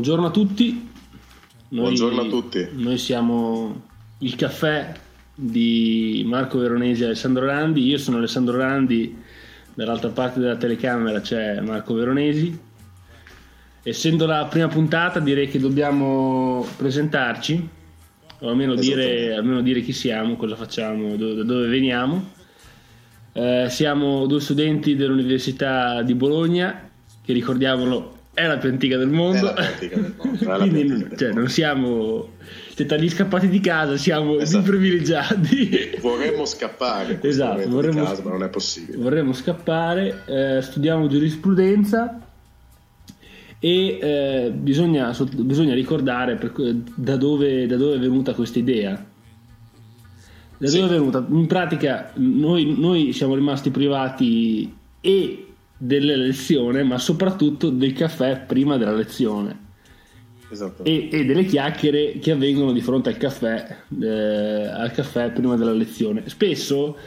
Buongiorno a tutti. Noi, Buongiorno a tutti. Noi siamo il caffè di Marco Veronesi e Alessandro Randi. Io sono Alessandro Randi, dall'altra parte della telecamera c'è Marco Veronesi. Essendo la prima puntata direi che dobbiamo presentarci, o almeno, dire, almeno dire chi siamo, cosa facciamo, da dove veniamo. Eh, siamo due studenti dell'Università di Bologna, che ricordiamolo è la più antica del mondo. Del mondo. Quindi cioè, non siamo cioè, tra gli scappati di casa, siamo esatto. privilegiati. Vorremmo scappare esatto, vorremmo, casa, ma non è possibile. Vorremmo scappare, eh, studiamo giurisprudenza e eh, bisogna, bisogna, ricordare per, da, dove, da, dove, è venuta questa idea. Da sì. dove è venuta? In pratica noi, noi siamo rimasti privati e delle lezioni, ma soprattutto del caffè prima della lezione. Esatto. E, e, delle chiacchiere che avvengono di fronte al caffè, eh, al caffè prima della lezione. Spesso,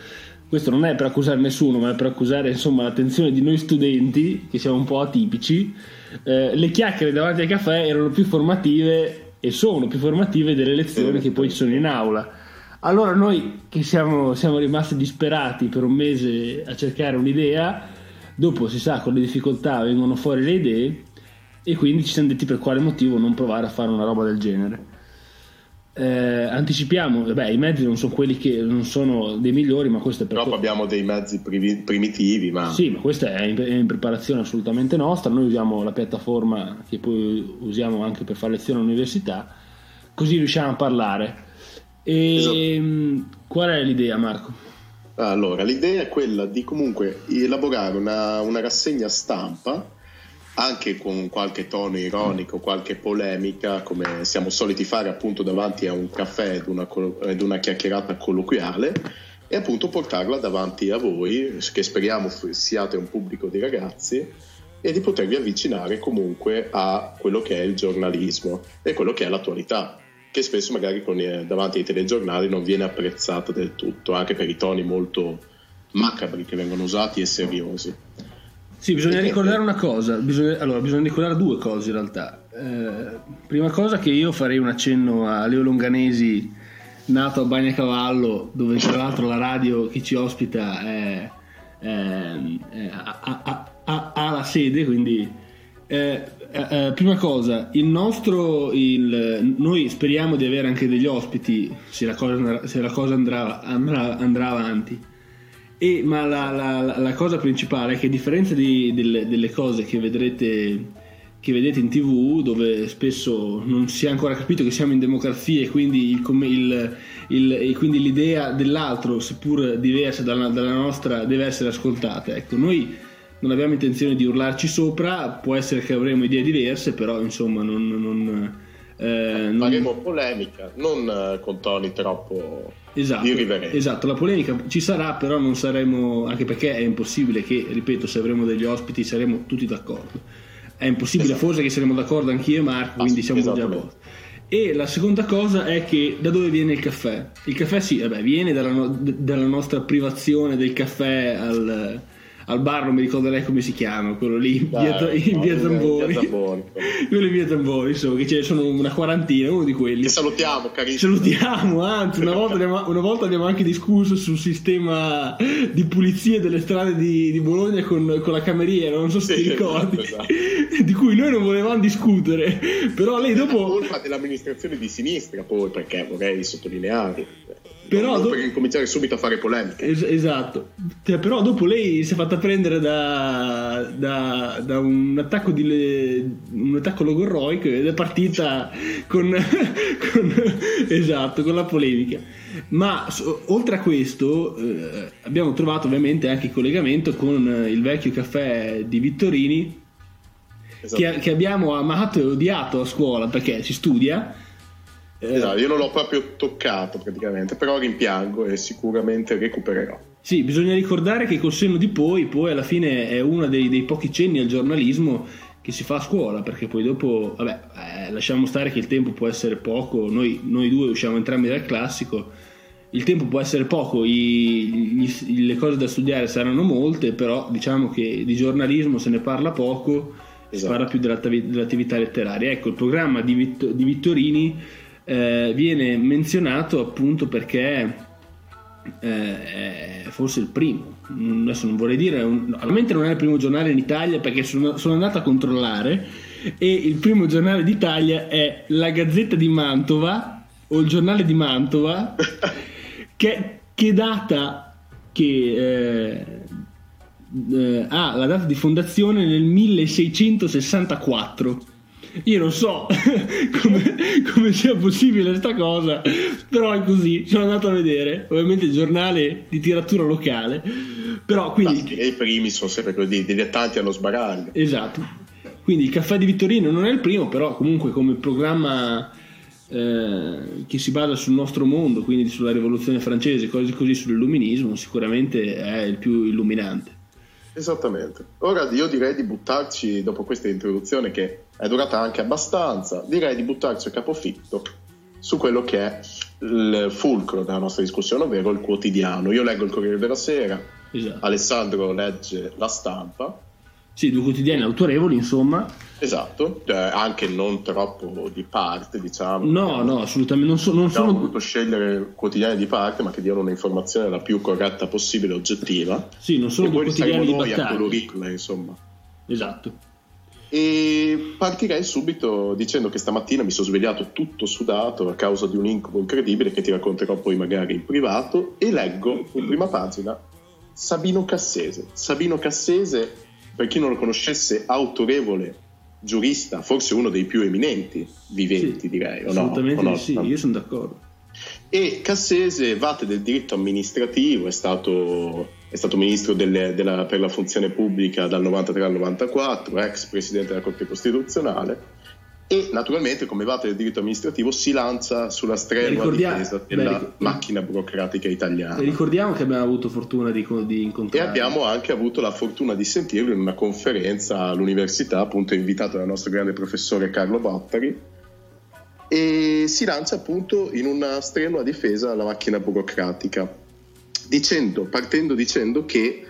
questo non è per accusare nessuno, ma è per accusare insomma, l'attenzione di noi studenti, che siamo un po' atipici, eh, le chiacchiere davanti al caffè erano più formative e sono più formative delle lezioni che poi ci sono in aula. Allora noi che siamo, siamo rimasti disperati per un mese a cercare un'idea, Dopo si sa con le difficoltà vengono fuori le idee e quindi ci siamo detti per quale motivo non provare a fare una roba del genere. Eh, anticipiamo, beh, i mezzi non sono quelli che non sono dei migliori, ma questo è per. Purtroppo abbiamo dei mezzi primitivi, ma. Sì, ma questa è in, è in, preparazione assolutamente nostra. Noi usiamo la piattaforma che poi usiamo anche per fare lezioni all'università, così riusciamo a parlare. E esatto. qual è l'idea, Marco? Allora, l'idea è quella di comunque elaborare una, una rassegna stampa, anche con qualche tono ironico, qualche polemica, come siamo soliti fare appunto davanti a un caffè ed una, ed una chiacchierata colloquiale, e appunto portarla davanti a voi, che speriamo siate un pubblico di ragazzi, e di potervi avvicinare comunque a quello che è il giornalismo e quello che è l'attualità che spesso magari con, eh, davanti ai telegiornali non viene apprezzata del tutto, anche per i toni molto macabri che vengono usati e seriosi. Sì, bisogna ricordare una cosa, bisogna, allora, bisogna ricordare due cose in realtà. Eh, prima cosa che io farei un accenno a Leo Longanesi, nato a Bagnacavallo, dove tra l'altro la radio che ci ospita è, è, è, ha, ha, ha, la sede, quindi eh, eh, eh, prima cosa, il nostro, il, noi speriamo di avere anche degli ospiti se la cosa, se la cosa andrà, andrà, andrà, avanti. E, ma la, la, la, cosa principale è che a differenza di, delle, delle, cose che vedrete, che vedete in tv, dove spesso non si è ancora capito che siamo in democrazia e quindi, il, il, e quindi l'idea dell'altro, seppur diversa dalla, dalla nostra, deve essere ascoltata. Ecco, noi non abbiamo intenzione di urlarci sopra, può essere che avremo idee diverse, però insomma non... non eh, non... Faremo polemica, non eh, con toni troppo esatto, irriverenti. Esatto, la polemica ci sarà, però non saremo, anche perché è impossibile che, ripeto, se avremo degli ospiti saremo tutti d'accordo. È impossibile esatto. forse che saremo d'accordo anch'io e Marco, quindi siamo già a posto. E la seconda cosa è che da dove viene il caffè? Il caffè sì, vabbè, viene dalla, no- dalla nostra privazione del caffè al, al bar non mi ricordo lei come si chiama quello lì in via, Dai, in via Zamboni quello in via Zamboni insomma che ce ne sono una quarantina uno di quelli. Che salutiamo carissimo. Salutiamo anzi una volta, abbiamo, una volta abbiamo anche discusso sul sistema di pulizia delle strade di, di Bologna con, con, la cameriera non so se sì, ti ricordi esatto. di cui noi non volevamo discutere però lei dopo è colpa dell'amministrazione di sinistra poi perché vorrei sottolineare però dopo... per incominciare subito a fare polemiche. Es- esatto. Cioè, però dopo lei si è fatta prendere da, da, da un attacco di le... un attacco logorroico ed è partita con, con, esatto, con la polemica. Ma so, oltre a questo eh, abbiamo trovato ovviamente anche il collegamento con il vecchio caffè di Vittorini esatto. che, che abbiamo amato e odiato a scuola perché si studia esatto, io non l'ho proprio toccato praticamente, però rimpiango e sicuramente recupererò. Sì, bisogna ricordare che col senno di poi, poi alla fine è uno dei, dei pochi cenni al giornalismo che si fa a scuola, perché poi dopo, vabbè, eh, lasciamo stare che il tempo può essere poco, noi, noi, due usciamo entrambi dal classico, il tempo può essere poco, i, gli, le cose da studiare saranno molte, però diciamo che di giornalismo se ne parla poco esatto. si parla più dell'attività letteraria. Ecco, il programma di, Vitt- di Vittorini eh, viene menzionato appunto perché eh, è forse il primo. Adesso non vorrei dire, ovviamente non è il primo giornale in Italia perché sono, sono andato a controllare e il primo giornale d'Italia è la Gazzetta di Mantova o il giornale di Mantova che, che data che eh, eh, ha la data di fondazione nel 1664 io non so come, come, sia possibile questa cosa, però è così. Sono andato a vedere, ovviamente il giornale di tiratura locale. Però quindi. I primi sono sempre così, dilettanti allo sbaraglio. Esatto. Quindi il caffè di Vittorino non è il primo, però comunque come programma eh, che si basa sul nostro mondo, quindi sulla rivoluzione francese, così così sull'illuminismo, sicuramente è il più illuminante. Esattamente. Ora io direi di buttarci, dopo questa introduzione che è durata anche abbastanza, direi di buttarci a capofitto su quello che è il fulcro della nostra discussione, ovvero il quotidiano. Io leggo il Corriere della Sera, esatto. Alessandro legge la stampa sì, due quotidiani autorevoli, insomma. Esatto, cioè, anche non troppo di parte, diciamo. No, no, assolutamente. Non, so, non sono voluto scegliere quotidiani di parte, ma che diano un'informazione la più corretta possibile, oggettiva. Sì, non sono due quotidiani di battaglia. a colorirla, insomma. Esatto. E partirei subito dicendo che stamattina mi sono svegliato tutto sudato a causa di un incubo incredibile che ti racconterò poi magari in privato e leggo in prima pagina Sabino Cassese. Sabino Cassese per chi non lo conoscesse, autorevole giurista, forse uno dei più eminenti viventi, sì, direi. O assolutamente no? O no? sì, io sono d'accordo. E Cassese, vate del diritto amministrativo, è stato, è stato ministro delle, della, per la funzione pubblica dal 93 al 94, ex presidente della Corte Costituzionale e naturalmente come vate del diritto amministrativo si lancia sulla strenua difesa della beh, ric- macchina burocratica italiana. E ricordiamo che abbiamo avuto fortuna di, di incontrarlo. E abbiamo anche avuto la fortuna di sentirlo in una conferenza all'università, appunto invitato dal nostro grande professore Carlo Bottari, e si lancia appunto in una strenua difesa della macchina burocratica, dicendo, partendo dicendo che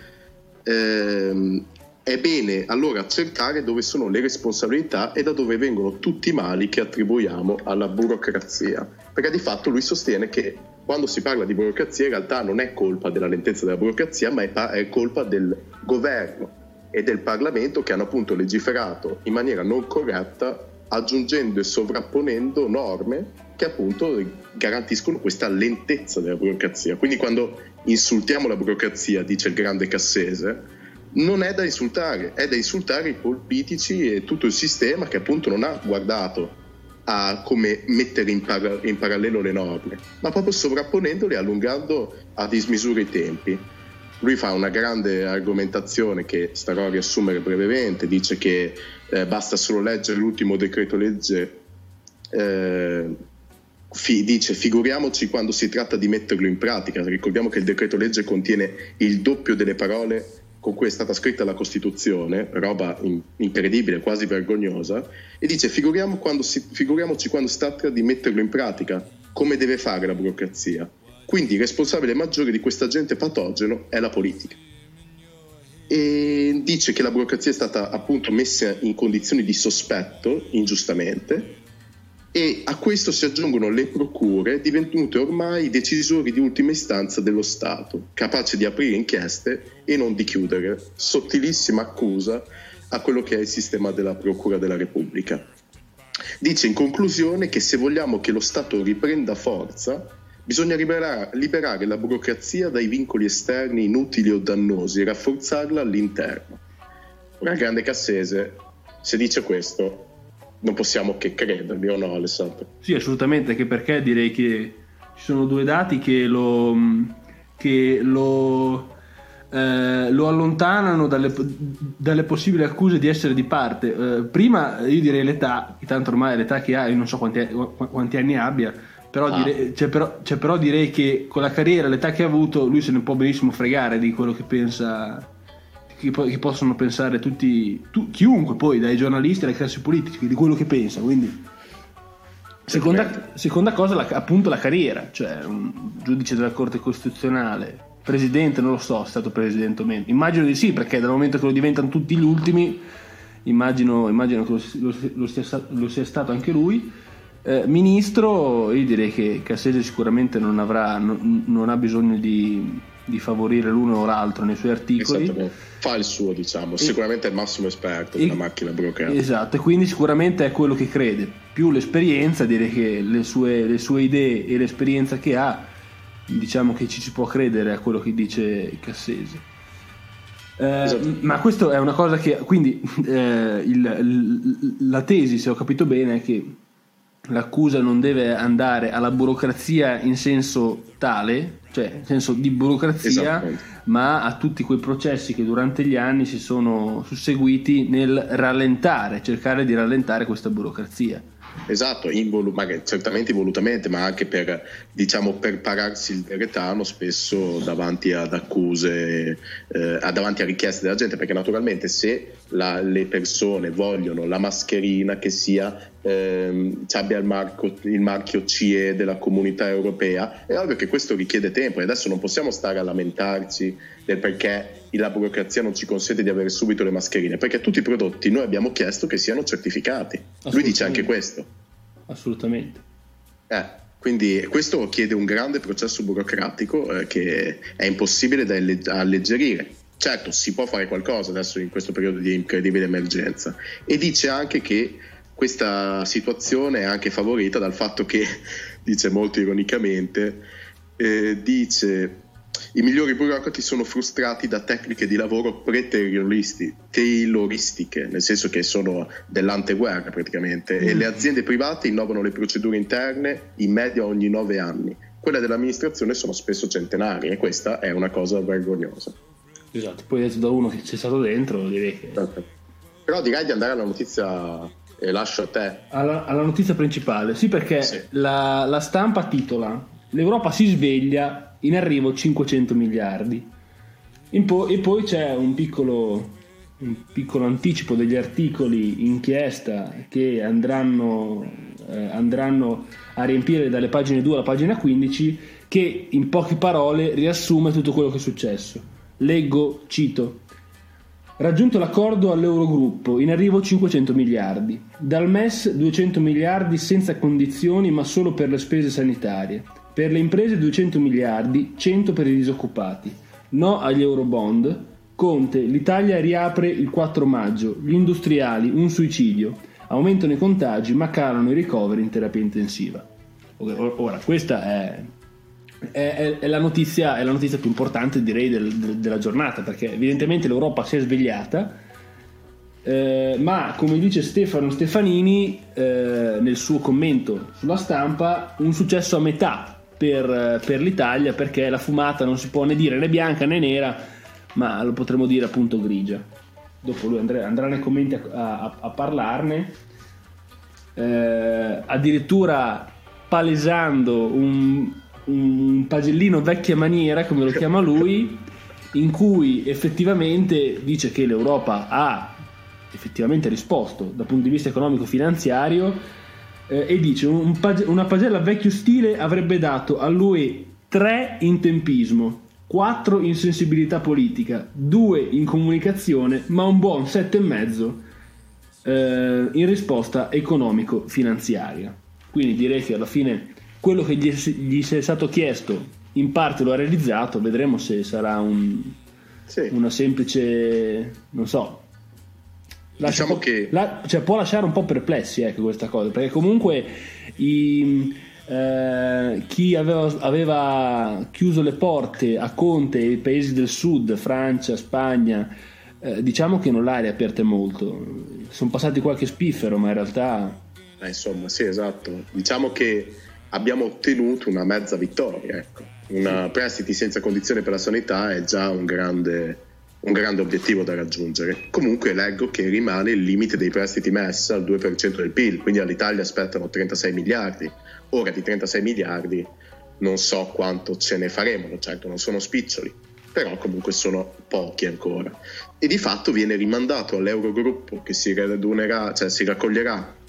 ehm, è bene allora cercare dove sono le responsabilità e da dove vengono tutti i mali che attribuiamo alla burocrazia. Perché di fatto lui sostiene che quando si parla di burocrazia in realtà non è colpa della lentezza della burocrazia, ma è, colpa del governo e del Parlamento che hanno appunto legiferato in maniera non corretta aggiungendo e sovrapponendo norme che appunto garantiscono questa lentezza della burocrazia. Quindi quando insultiamo la burocrazia, dice il grande Cassese, non è da insultare, è da insultare i politici e tutto il sistema che appunto non ha guardato a come mettere in, para- in parallelo le norme, ma proprio sovrapponendole e allungando a dismisura i tempi. Lui fa una grande argomentazione che starò a riassumere brevemente, dice che eh, basta solo leggere l'ultimo decreto legge, eh, fi- dice figuriamoci quando si tratta di metterlo in pratica, ricordiamo che il decreto legge contiene il doppio delle parole con cui è stata scritta la Costituzione, roba in, incredibile, quasi vergognosa, e dice figuriamo quando si, figuriamoci quando si tratta di metterlo in pratica, come deve fare la burocrazia. Quindi il responsabile maggiore di questo agente patogeno è la politica. E dice che la burocrazia è stata appunto messa in condizioni di sospetto, ingiustamente, e a questo si aggiungono le procure divenute ormai decisori di ultima istanza dello Stato, capaci di aprire inchieste e non di chiudere. Sottilissima accusa a quello che è il sistema della Procura della Repubblica. Dice in conclusione che se vogliamo che lo Stato riprenda forza, bisogna liberare, la burocrazia dai vincoli esterni inutili o dannosi e rafforzarla all'interno. Una grande Cassese, se dice questo, non possiamo che crederli o no Alessandro? Sì, assolutamente, anche perché direi che ci sono due dati che lo, che lo, eh, lo allontanano dalle, dalle, possibili accuse di essere di parte. Eh, prima io direi l'età, tanto ormai l'età che ha, io non so quanti, quanti anni abbia, però, ah. direi, cioè però, cioè però direi che con la carriera, l'età che ha avuto, lui se ne può benissimo fregare di quello che pensa che, che possono pensare tutti, tu, chiunque poi, dai giornalisti alle classi politiche, di quello che pensa. Quindi, seconda, seconda cosa, la, appunto la carriera, cioè un giudice della Corte Costituzionale, presidente, non lo so, è stato presidente o meno. Immagino di sì, perché dal momento che lo diventano tutti gli ultimi, immagino, immagino che lo, lo, lo, sia, lo, sia, stato anche lui. Eh, ministro, io direi che Cassese sicuramente non, avrà, non, non ha bisogno di, di, favorire l'uno o l'altro nei suoi articoli. Fa il suo, diciamo, e, sicuramente è il massimo esperto della macchina burocratica. Esatto, e quindi sicuramente è quello che crede. Più l'esperienza, direi che le sue, le sue idee e l'esperienza che ha, diciamo che ci si può credere a quello che dice Cassese. Eh, esatto. Ma questo è una cosa che quindi eh, il, il, la tesi, se ho capito bene, è che l'accusa non deve andare alla burocrazia in senso tale, cioè in senso di burocrazia, ma a tutti quei processi che durante gli anni si sono susseguiti nel rallentare, cercare di rallentare questa burocrazia. Esatto, involu- certamente involutamente, ma anche per, diciamo, per pararsi il veretano spesso davanti ad accuse, eh, davanti a richieste della gente, perché naturalmente se la, le persone vogliono la mascherina che sia ehm, abbia il, marco, il, marchio CE della comunità europea, è ovvio che questo richiede tempo e adesso non possiamo stare a lamentarci del perché la burocrazia non ci consente di avere subito le mascherine, perché tutti i prodotti noi abbiamo chiesto che siano certificati. Lui dice anche questo. Assolutamente. Eh, quindi questo chiede un grande processo burocratico eh, che è impossibile da alleggerire. Certo, si può fare qualcosa adesso in questo periodo di incredibile emergenza. E dice anche che questa situazione è anche favorita dal fatto che, dice molto ironicamente, eh, dice i migliori burocrati sono frustrati da tecniche di lavoro pre-tayloristiche, nel senso che sono dell'anteguerra praticamente, mm. e le aziende private innovano le procedure interne in media ogni nove anni. Quelle dell'amministrazione sono spesso centenarie e questa è una cosa vergognosa. Esatto, poi detto da uno che c'è stato dentro, direi che... Esatto. Però direi di andare alla notizia e lascio a te. Alla, alla notizia principale, sì perché sì. La, la stampa titola L'Europa si sveglia in arrivo 500 miliardi. Po- e poi c'è un piccolo, un piccolo, anticipo degli articoli inchiesta che andranno, eh, andranno a riempire dalle pagine 2 alla pagina 15 che in poche parole riassume tutto quello che è successo. Leggo, cito. Raggiunto l'accordo all'Eurogruppo, in arrivo 500 miliardi. Dal MES 200 miliardi senza condizioni ma solo per le spese sanitarie. Per le imprese 200 miliardi, 100 per i disoccupati. No agli eurobond. Conte, l'Italia riapre il 4 maggio. Gli industriali, un suicidio. Aumentano i contagi ma calano i ricoveri in terapia intensiva. Ora, questa è, è, è, la, notizia, è la, notizia, più importante direi del, del, della giornata perché evidentemente l'Europa si è svegliata eh, ma come dice Stefano Stefanini eh, nel suo commento sulla stampa un successo a metà per, per, l'Italia perché la fumata non si può né dire né bianca né nera, ma lo potremmo dire appunto grigia. Dopo lui andrà, andrà nei commenti a, a, a parlarne, eh, addirittura palesando un, un pagellino vecchia maniera, come lo chiama lui, in cui effettivamente dice che l'Europa ha effettivamente risposto dal punto di vista economico-finanziario eh, e dice un pag- una pagella vecchio stile avrebbe dato all'UE 3 in tempismo, 4 in sensibilità politica, 2 in comunicazione, ma un buon 7,5 eh, in risposta economico-finanziaria. Quindi direi che alla fine quello che gli, gli è stato chiesto in parte lo ha realizzato, vedremo se sarà un, sì. una semplice, non so, Lascia diciamo che... La, cioè, può lasciare un po' perplessi ecco, questa cosa, perché comunque i, eh, chi aveva, aveva, chiuso le porte a Conte i paesi del sud, Francia, Spagna, eh, diciamo che non l'ha riaperte molto. Sono passati qualche spiffero, ma in realtà... Eh, insomma, sì, esatto. Diciamo che abbiamo ottenuto una mezza vittoria, ecco. Una prestiti senza condizione per la sanità è già un grande un grande obiettivo da raggiungere. Comunque leggo che rimane il limite dei prestiti MES al 2% del PIL, quindi all'Italia aspettano 36 miliardi. Ora di 36 miliardi non so quanto ce ne faremo, certo non sono spiccioli, però comunque sono pochi ancora. E di fatto viene rimandato all'Eurogruppo che si, radunerà, cioè si raccoglierà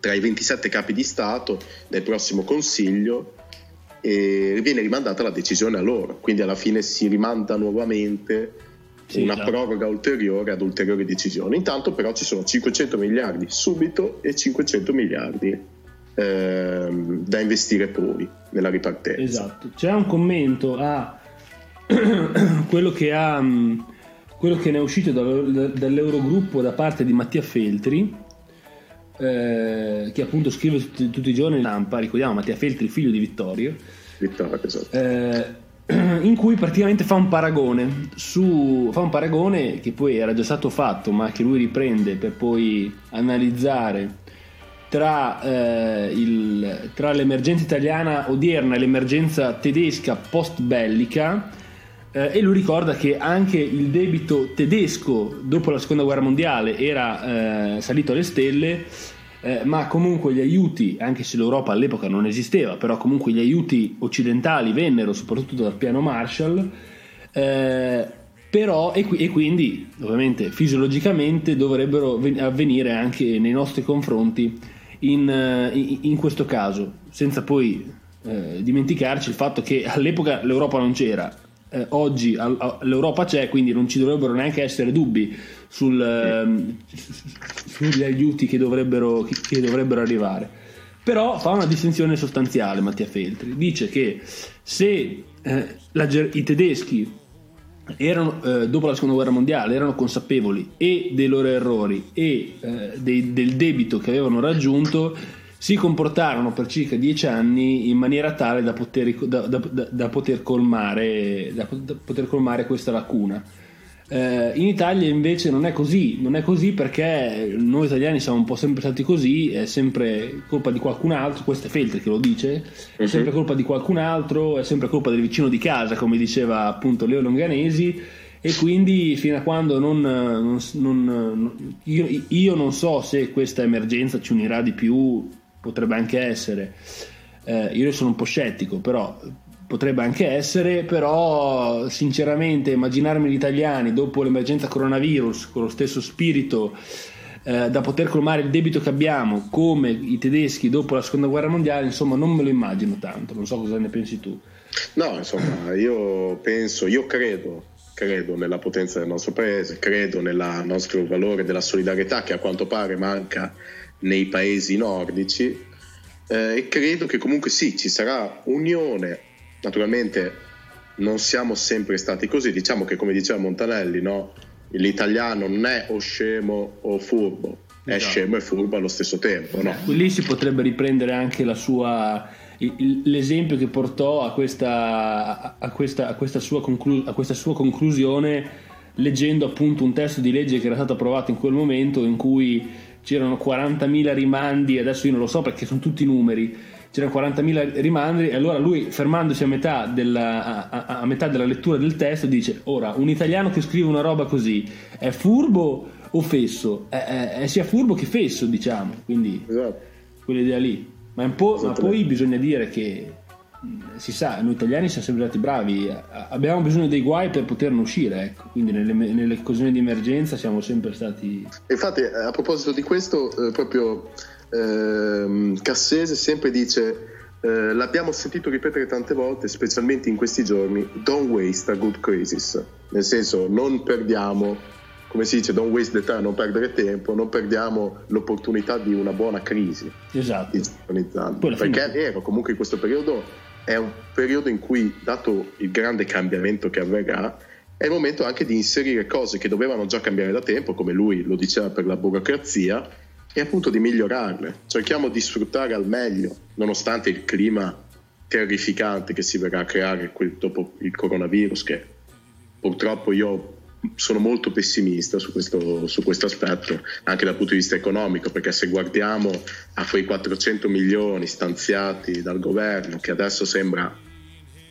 tra i 27 capi di Stato nel prossimo Consiglio e viene rimandata la decisione a loro, quindi alla fine si rimanda nuovamente sì, una esatto. proroga ulteriore ad ulteriori decisioni. Intanto però ci sono 500 miliardi subito e 500 miliardi ehm, da investire poi nella ripartenza. Esatto, c'è un commento a quello che ha quello che ne è uscito dall'Eurogruppo da parte di Mattia Feltri, eh, che appunto scrive tutti, tutti, i giorni in stampa, ricordiamo Mattia Feltri, figlio di Vittorio, Vittorio esatto. eh, in cui praticamente fa un paragone, su, fa un paragone che poi era già stato fatto, ma che lui riprende per poi analizzare tra, eh, il, tra l'emergenza italiana odierna e l'emergenza tedesca post bellica eh, e lui ricorda che anche il debito tedesco dopo la seconda guerra mondiale era eh, salito alle stelle, eh, ma comunque gli aiuti, anche se l'Europa all'epoca non esisteva, però comunque gli aiuti occidentali vennero soprattutto dal piano Marshall. Eh, però e, e, quindi ovviamente fisiologicamente dovrebbero avvenire anche nei nostri confronti in, eh, in, in questo caso senza poi eh, dimenticarci il fatto che all'epoca l'Europa non c'era eh, oggi all- l'Europa c'è, quindi non ci dovrebbero neanche essere dubbi sul, ehm, sugli aiuti che dovrebbero, che dovrebbero arrivare. Però fa una distinzione sostanziale Mattia Feltri, dice che se eh, la, i tedeschi erano, eh, dopo la seconda guerra mondiale erano consapevoli e dei loro errori e eh, dei, del debito che avevano raggiunto, si comportarono per circa dieci anni in maniera tale da poter, da, da, da poter, colmare, poter colmare, questa lacuna. Eh, in Italia invece non è così, non è così perché noi italiani siamo un po' sempre stati così, è sempre colpa di qualcun altro, questo è Feltri che lo dice, è mhm. sempre colpa di qualcun altro, è sempre colpa del vicino di casa, come diceva appunto Leo Longanesi, e quindi fino a quando non, non, non io, io, non so se questa emergenza ci unirà di più potrebbe anche essere. Eh, io sono un po' scettico, però potrebbe anche essere, però sinceramente immaginarmi gli italiani dopo l'emergenza coronavirus con lo stesso spirito eh, da poter colmare il debito che abbiamo come i tedeschi dopo la seconda guerra mondiale, insomma non me lo immagino tanto, non so cosa ne pensi tu. No, insomma, io penso, io credo, credo nella potenza del nostro paese, credo nel nostro valore della solidarietà che a quanto pare manca nei paesi nordici eh, e credo che comunque sì, ci sarà unione, naturalmente non siamo sempre stati così, diciamo che come diceva Montanelli, no? l'italiano non è o scemo o furbo, è esatto. scemo e furbo allo stesso tempo. No? Lì si potrebbe riprendere anche la sua, l'esempio che portò a questa, a questa, a questa, sua, conclu, a questa sua conclusione leggendo appunto un testo di legge che era stato approvato in quel momento in cui c'erano 40.000 rimandi, adesso io non lo so perché sono tutti numeri, c'erano 40.000 rimandi e allora lui fermandosi a metà, della, a, a metà della lettura del testo dice ora un italiano che scrive una roba così è furbo o fesso? È, è, è sia furbo che fesso diciamo, quindi esatto. quell'idea lì. Ma, ma poi bisogna dire che si sa, noi italiani siamo sempre stati bravi, abbiamo bisogno dei guai per poterne uscire, ecco. quindi nelle, nelle occasioni di emergenza siamo sempre stati... Infatti a proposito di questo, eh, proprio eh, Cassese sempre dice, eh, l'abbiamo sentito ripetere tante volte, specialmente in questi giorni, don't waste a good crisis, nel senso non perdiamo come si dice, don't waste the time, non perdere tempo, non perdiamo l'opportunità di una buona crisi. Esatto. Perché è vero, comunque in questo periodo è un periodo in cui, dato il grande cambiamento che avverrà, è il momento anche di inserire cose che dovevano già cambiare da tempo, come lui lo diceva per la burocrazia, e appunto di migliorarle. Cerchiamo di sfruttare al meglio, nonostante il clima terrificante che si verrà a creare dopo il coronavirus, che purtroppo io sono molto pessimista su questo, su questo, aspetto, anche dal punto di vista economico, perché se guardiamo a quei 400 milioni stanziati dal governo, che adesso sembra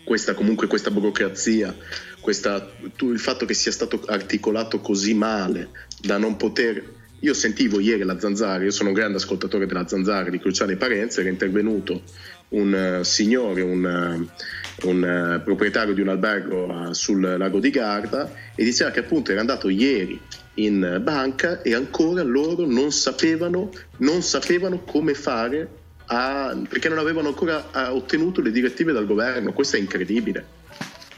questa, comunque questa burocrazia, questa, il fatto che sia stato articolato così male da non poter... Io sentivo ieri la Zanzara, io sono un grande ascoltatore della Zanzara di Cruciani Parenza, era intervenuto un uh, signore, un... Uh, un eh, proprietario di un albergo eh, sul lago di Garda e diceva che appunto era andato ieri in banca e ancora loro non sapevano, non sapevano come fare a, perché non avevano ancora ottenuto le direttive dal governo. Questo è incredibile.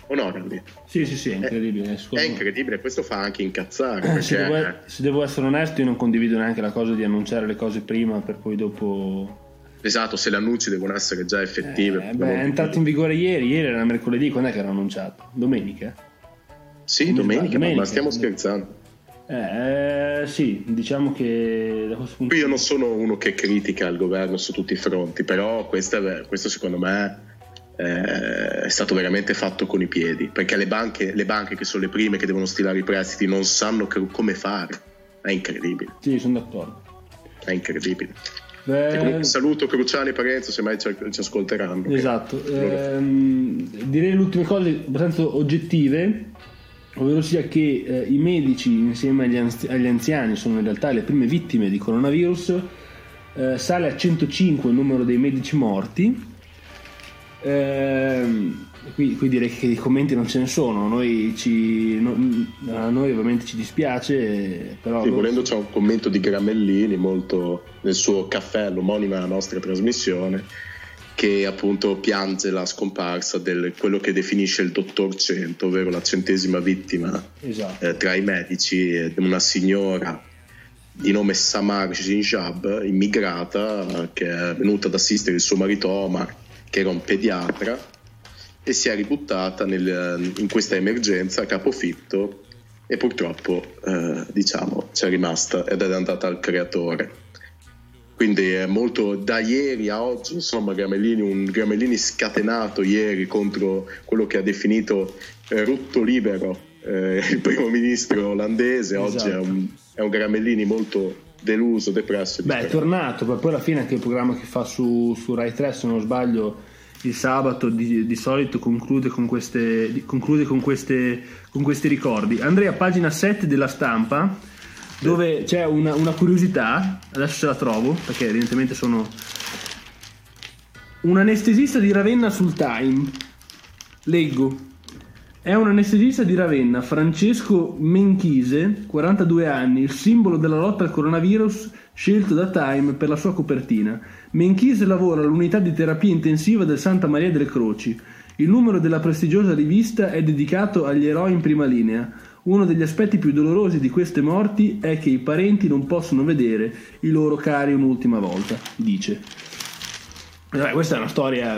o no Randy? Sì, sì, sì, è incredibile. È, è incredibile, questo fa anche incazzare. Eh, perché... se, devo, se, devo, essere onesto, io non condivido neanche la cosa di annunciare le cose prima per poi dopo. Esatto, se le annunci devono essere già effettive. Eh, beh, è entrato in vigore ieri, ieri era mercoledì, quando è che era annunciato? Domenica? Sì, domenica, domenica, ma stiamo scherzando. Eh, sì, diciamo che da questo punto Io non sono uno che critica il governo su tutti i fronti, però questo, questo secondo me eh, è stato veramente fatto con i piedi, perché le banche, le banche, che sono le prime che devono stilare i prestiti non sanno come fare. È incredibile. Sì, sono d'accordo. È incredibile. Beh... saluto Cruciani e Parenzo se mai ci, ci ascolteranno. Esatto. Ehm, direi le ultime cose abbastanza oggettive ovvero sia che eh, i medici insieme agli, anzi- agli, anziani sono in realtà le prime vittime di coronavirus, eh, sale a 105 il numero dei medici morti. Eh, qui, qui, direi che i commenti non ce ne sono, noi ci, no, a noi ovviamente ci dispiace, però... Sì, volendo c'è un commento di Gramellini molto nel suo caffè, l'omonima alla nostra trasmissione, che appunto piange la scomparsa di quello che definisce il dottor 100, ovvero la centesima vittima esatto. eh, tra i medici, una signora di nome Samar Jinjab, immigrata, che è venuta ad assistere il suo marito Omar, che era un pediatra, e si è ributtata nel, in questa emergenza a capofitto e purtroppo eh, diciamo c'è rimasta ed è andata al creatore. Quindi è molto da ieri a oggi insomma Gramellini un Gramellini scatenato ieri contro quello che ha definito eh, rutto libero eh, il primo ministro olandese. Esatto. oggi è un, è un Gramellini molto deluso, depresso beh è tornato poi alla fine anche il programma che fa su, su Rai 3 se non sbaglio il sabato di, di solito conclude, con queste, conclude con, queste, con questi ricordi Andrea pagina 7 della stampa dove c'è una, una curiosità, adesso se la trovo, perché evidentemente sono un anestesista di Ravenna sul Time. Leggo. È un anestesista di Ravenna, Francesco Menchise, 42 anni, il simbolo della lotta al coronavirus scelto da Time per la sua copertina. Menchise lavora all'unità di terapia intensiva del Santa Maria delle Croci. Il numero della prestigiosa rivista è dedicato agli eroi in prima linea. Uno degli aspetti più dolorosi di queste morti è che i parenti non possono vedere i loro cari un'ultima volta, dice. Allora, questa è una storia,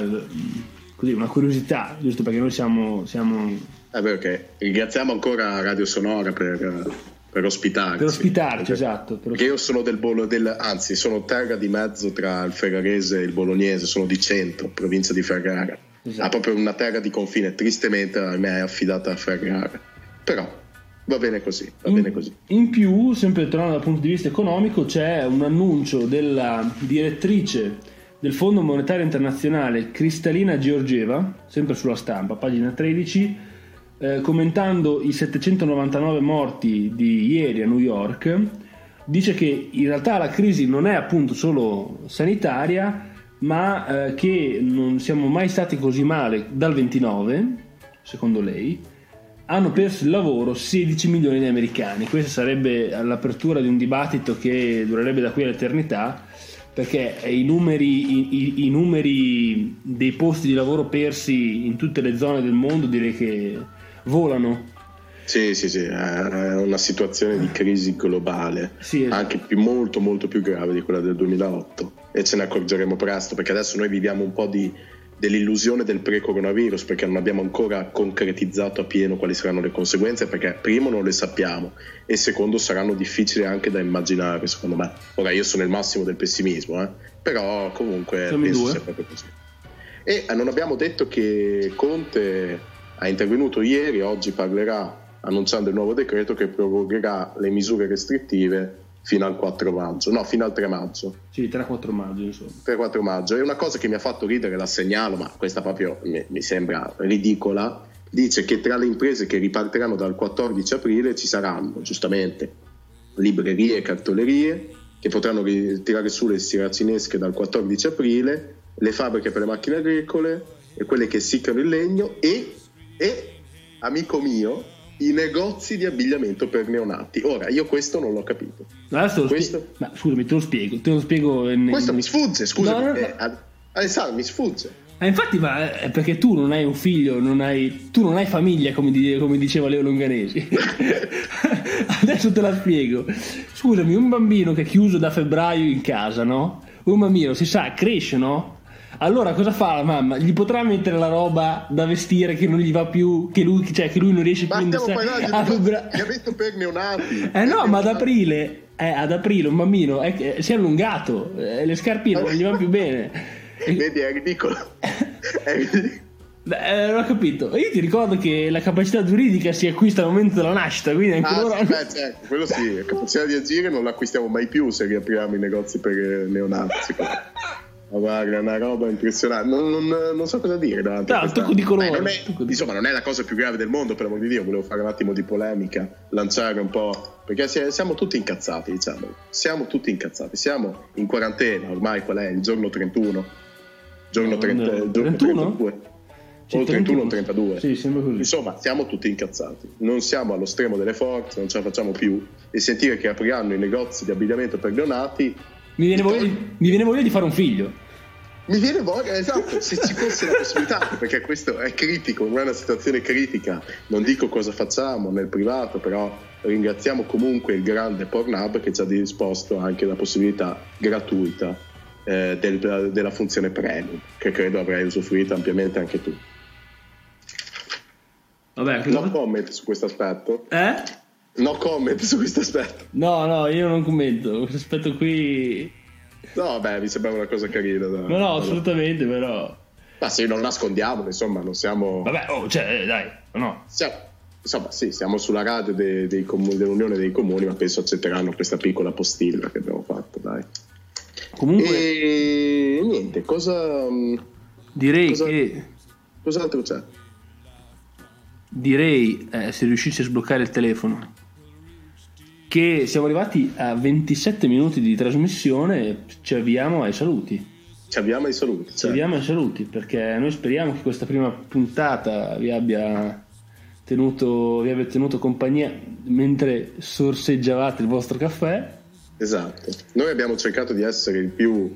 così, una curiosità, giusto perché noi siamo... siamo... Eh beh, ok. Ringraziamo ancora Radio Sonora per, per ospitarci. Per ospitarci, perché, esatto. Per perché io sono del, Bolo, del, anzi, sono terra di mezzo tra il Ferrarese e il Bolognese, sono di centro, provincia di Ferrara. Esatto. Ha proprio una terra di confine, tristemente a me è affidata a Ferrara. Però Va bene così, va in, bene così. In più, sempre tornando dal punto di vista economico, c'è un annuncio della direttrice del Fondo Monetario Internazionale Cristalina Georgieva, sempre sulla stampa, pagina 13, eh, commentando i 799 morti di ieri a New York, dice che in realtà la crisi non è appunto solo sanitaria, ma eh, che non siamo mai stati così male dal 29, secondo lei, hanno perso il lavoro 16 milioni di americani. Questa sarebbe l'apertura di un dibattito che durerebbe da qui all'eternità, perché i numeri, i, i numeri dei posti di lavoro persi in tutte le zone del mondo direi che volano. Sì, sì, sì, è una situazione di crisi globale, sì, esatto. anche più, molto molto più grave di quella del 2008 e ce ne accorgeremo presto perché adesso noi viviamo un po' di dell'illusione del pre-coronavirus perché non abbiamo ancora concretizzato a pieno quali saranno le conseguenze perché primo non le sappiamo e secondo saranno difficili anche da immaginare secondo me ora io sono il massimo del pessimismo eh? però comunque Siamo penso sia proprio così e eh, non abbiamo detto che Conte ha intervenuto ieri oggi parlerà annunciando il nuovo decreto che prorogherà le misure restrittive fino al 4 maggio, no, fino al 3 maggio. Sì, 3-4 maggio, insomma. 3-4 maggio. E una cosa che mi ha fatto ridere, la segnalo, ma questa proprio mi, mi sembra ridicola, dice che tra le imprese che ripartiranno dal 14 aprile ci saranno, giustamente, librerie e cartolerie, che potranno tirare su le stiracinesche dal 14 aprile, le fabbriche per le macchine agricole e quelle che siccano il legno e, e amico mio, i negozi di abbigliamento per neonati. Ora, io questo non l'ho capito. Adesso questo... spie- ma scusami, te lo spiego. Te lo spiego in... Questo mi sfugge, scusa. No, no, no. Eh, Alessandro, mi sfugge. Eh, infatti, ma è perché tu non hai un figlio, non hai, tu non hai famiglia, come, di- come diceva Leo Longanesi. Adesso te la spiego. Scusami, un bambino che è chiuso da febbraio in casa, no? Un bambino, si sa, cresce, no? Allora cosa fa la mamma? Gli potrà mettere la roba da vestire che non gli va più, che lui, cioè, che lui non riesce più Ma a stiamo indossare parlando a di febbraio. abbiamo per neonati. Eh no, ma ad aprile, eh, ad aprile un bambino è che- si è allungato, eh, le scarpine non gli vanno più bene. Vedi, è ridicolo. È ridicolo. Eh, non ho capito. Io ti ricordo che la capacità giuridica si acquista al momento della nascita, quindi anche Ah, loro. sì, beh, certo, quello sì, la capacità di agire non l'acquistiamo mai più se riapriamo i negozi per eh, neonati. Guarda, una roba impressionante. Non, non- non so cosa dire. No, il tocco di colore, Beh, non è- insomma, non è la cosa più grave del mondo, per l'amor di Dio. Volevo fare un attimo di polemica, lanciare un po'. Perché si- siamo tutti incazzati, diciamo. Siamo tutti incazzati. Siamo in quarantena, ormai qual è? Il giorno 31? Giorno No, 30, no, giorno 31? 32? Sì, o 31 o 31. 32? Sì, sembra così. Insomma, siamo tutti incazzati, non siamo allo stremo delle forze, non ce la facciamo più e sentire che apriranno i negozi di abbigliamento per neonati Mi viene, voglia di, mi viene voglia di fare un figlio. mi viene voglia, esatto, se ci fosse la possibilità, perché questo è critico, non è una situazione critica, non dico cosa facciamo nel privato, però ringraziamo comunque il grande Pornhub che ci ha disposto anche la possibilità gratuita eh, del- della funzione premium, che credo avrai usufruito ampiamente anche tu. Vabbè, No comment su questo aspetto, Eh? No comment su questo aspetto. No, no, io non commento. Questo aspetto qui. No, beh, mi sembrava una cosa carina. Da, No, no, assolutamente, però. Ma sì, non nascondiamo, insomma, non siamo... Vabbè, oh, cioè, eh, dai, no. siamo- insomma, sì, siamo sulla radio dei- dei comuni- dell'Unione dei Comuni, ma penso accetteranno questa piccola postilla che abbiamo fatto, dai. Comunque, E niente, cosa... direi cosa- che. Cos'altro c'è? Direi, eh, se riuscissi a sbloccare il telefono, che siamo arrivati a 27 minuti di trasmissione. Ci avviamo ai saluti. Ci abbiamo i saluti. Ci cioè. avviamo ai saluti perché noi speriamo che questa prima puntata vi abbia tenuto, vi abbia tenuto compagnia mentre sorseggiavate il vostro caffè. Esatto. Noi abbiamo cercato di essere il più,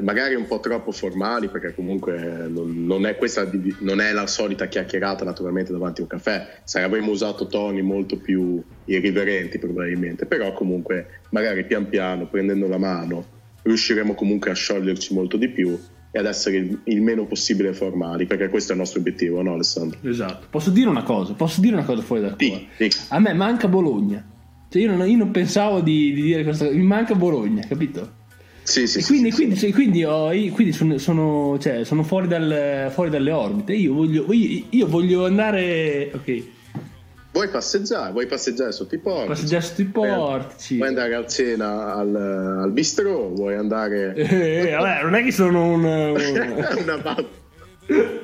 magari un po' troppo formali, perché comunque eh, non, non è questa non è la solita chiacchierata naturalmente davanti a un caffè. Se avremmo usato toni molto più irriverenti probabilmente, però comunque magari pian piano, prendendo la mano, riusciremo comunque a scioglierci molto di più e ad essere il, il meno possibile formali, perché questo è il nostro obiettivo, no Alessandro? Esatto. Posso dire una cosa? Posso dire una cosa fuori dal cuore? Sì, sì. A me manca Bologna. Cioè io, non, io non pensavo di, di dire questa cosa. Mi manca Bologna, capito? Sì, sì, E quindi, sì, quindi, sì. quindi ho- quindi sono, sono, cioè, sono fuori, dal- fuori dalle orbite. Io voglio, io, io voglio andare. Ok, Vuoi passeggiare? Vuoi passeggiare sotto i porti? passeggiare sotto i portici. Vuoi andare a cena al, al bistrò? Vuoi andare Eh, vabbè, non è che sono un. un- una pa-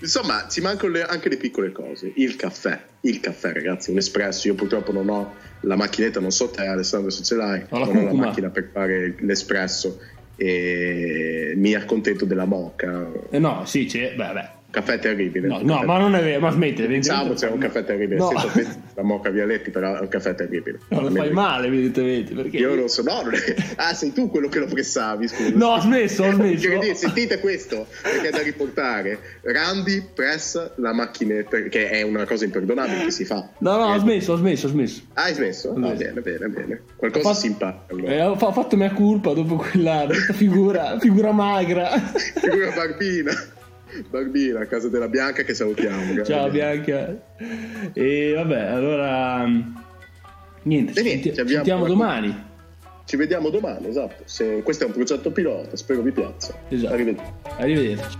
Insomma, ci mancano le- anche le piccole cose. Il caffè, il caffè, ragazzi, un espresso. Io purtroppo non ho la macchinetta, non so te, Alessandro, se ce l'hai. Ho la non ho la macchina per fare l'espresso e mi accontento della mocca. Eh, no, sì, c'è. Beh, vabbè. Caffè terribile. No, no, ma non è vero. Ma smetti, Diciamo c'è un caffè terribile, No. senza offesa la mocca Vialetti, però è un caffè terribile. No, lo fai male, evidentemente. Perché Io non so, no, non è... ah, sei tu quello che lo pressavi, scusa. No, ho smesso, ho smesso. Dire, sentite questo, perché è da riportare. Randy pressa la macchinetta, che è una cosa imperdonabile che si fa. No, no, ho smesso, ho smesso, ho smesso. Ah, hai smesso? No, smesso. bene, bene, bene. Qualcosa fatto- si impara. allora. Eh, ho, fa- ho fatto mia colpa dopo quella figura, figura magra. Figura Barbina. Barbina, a casa della Bianca che salutiamo. Ciao Bianca. E vabbè, allora. Niente, ci, niente, senti- ci sentiamo domani. Ci vediamo domani, esatto. Se- questo è un progetto pilota, spero vi piaccia. Esatto. Arrivederci. Arrivederci.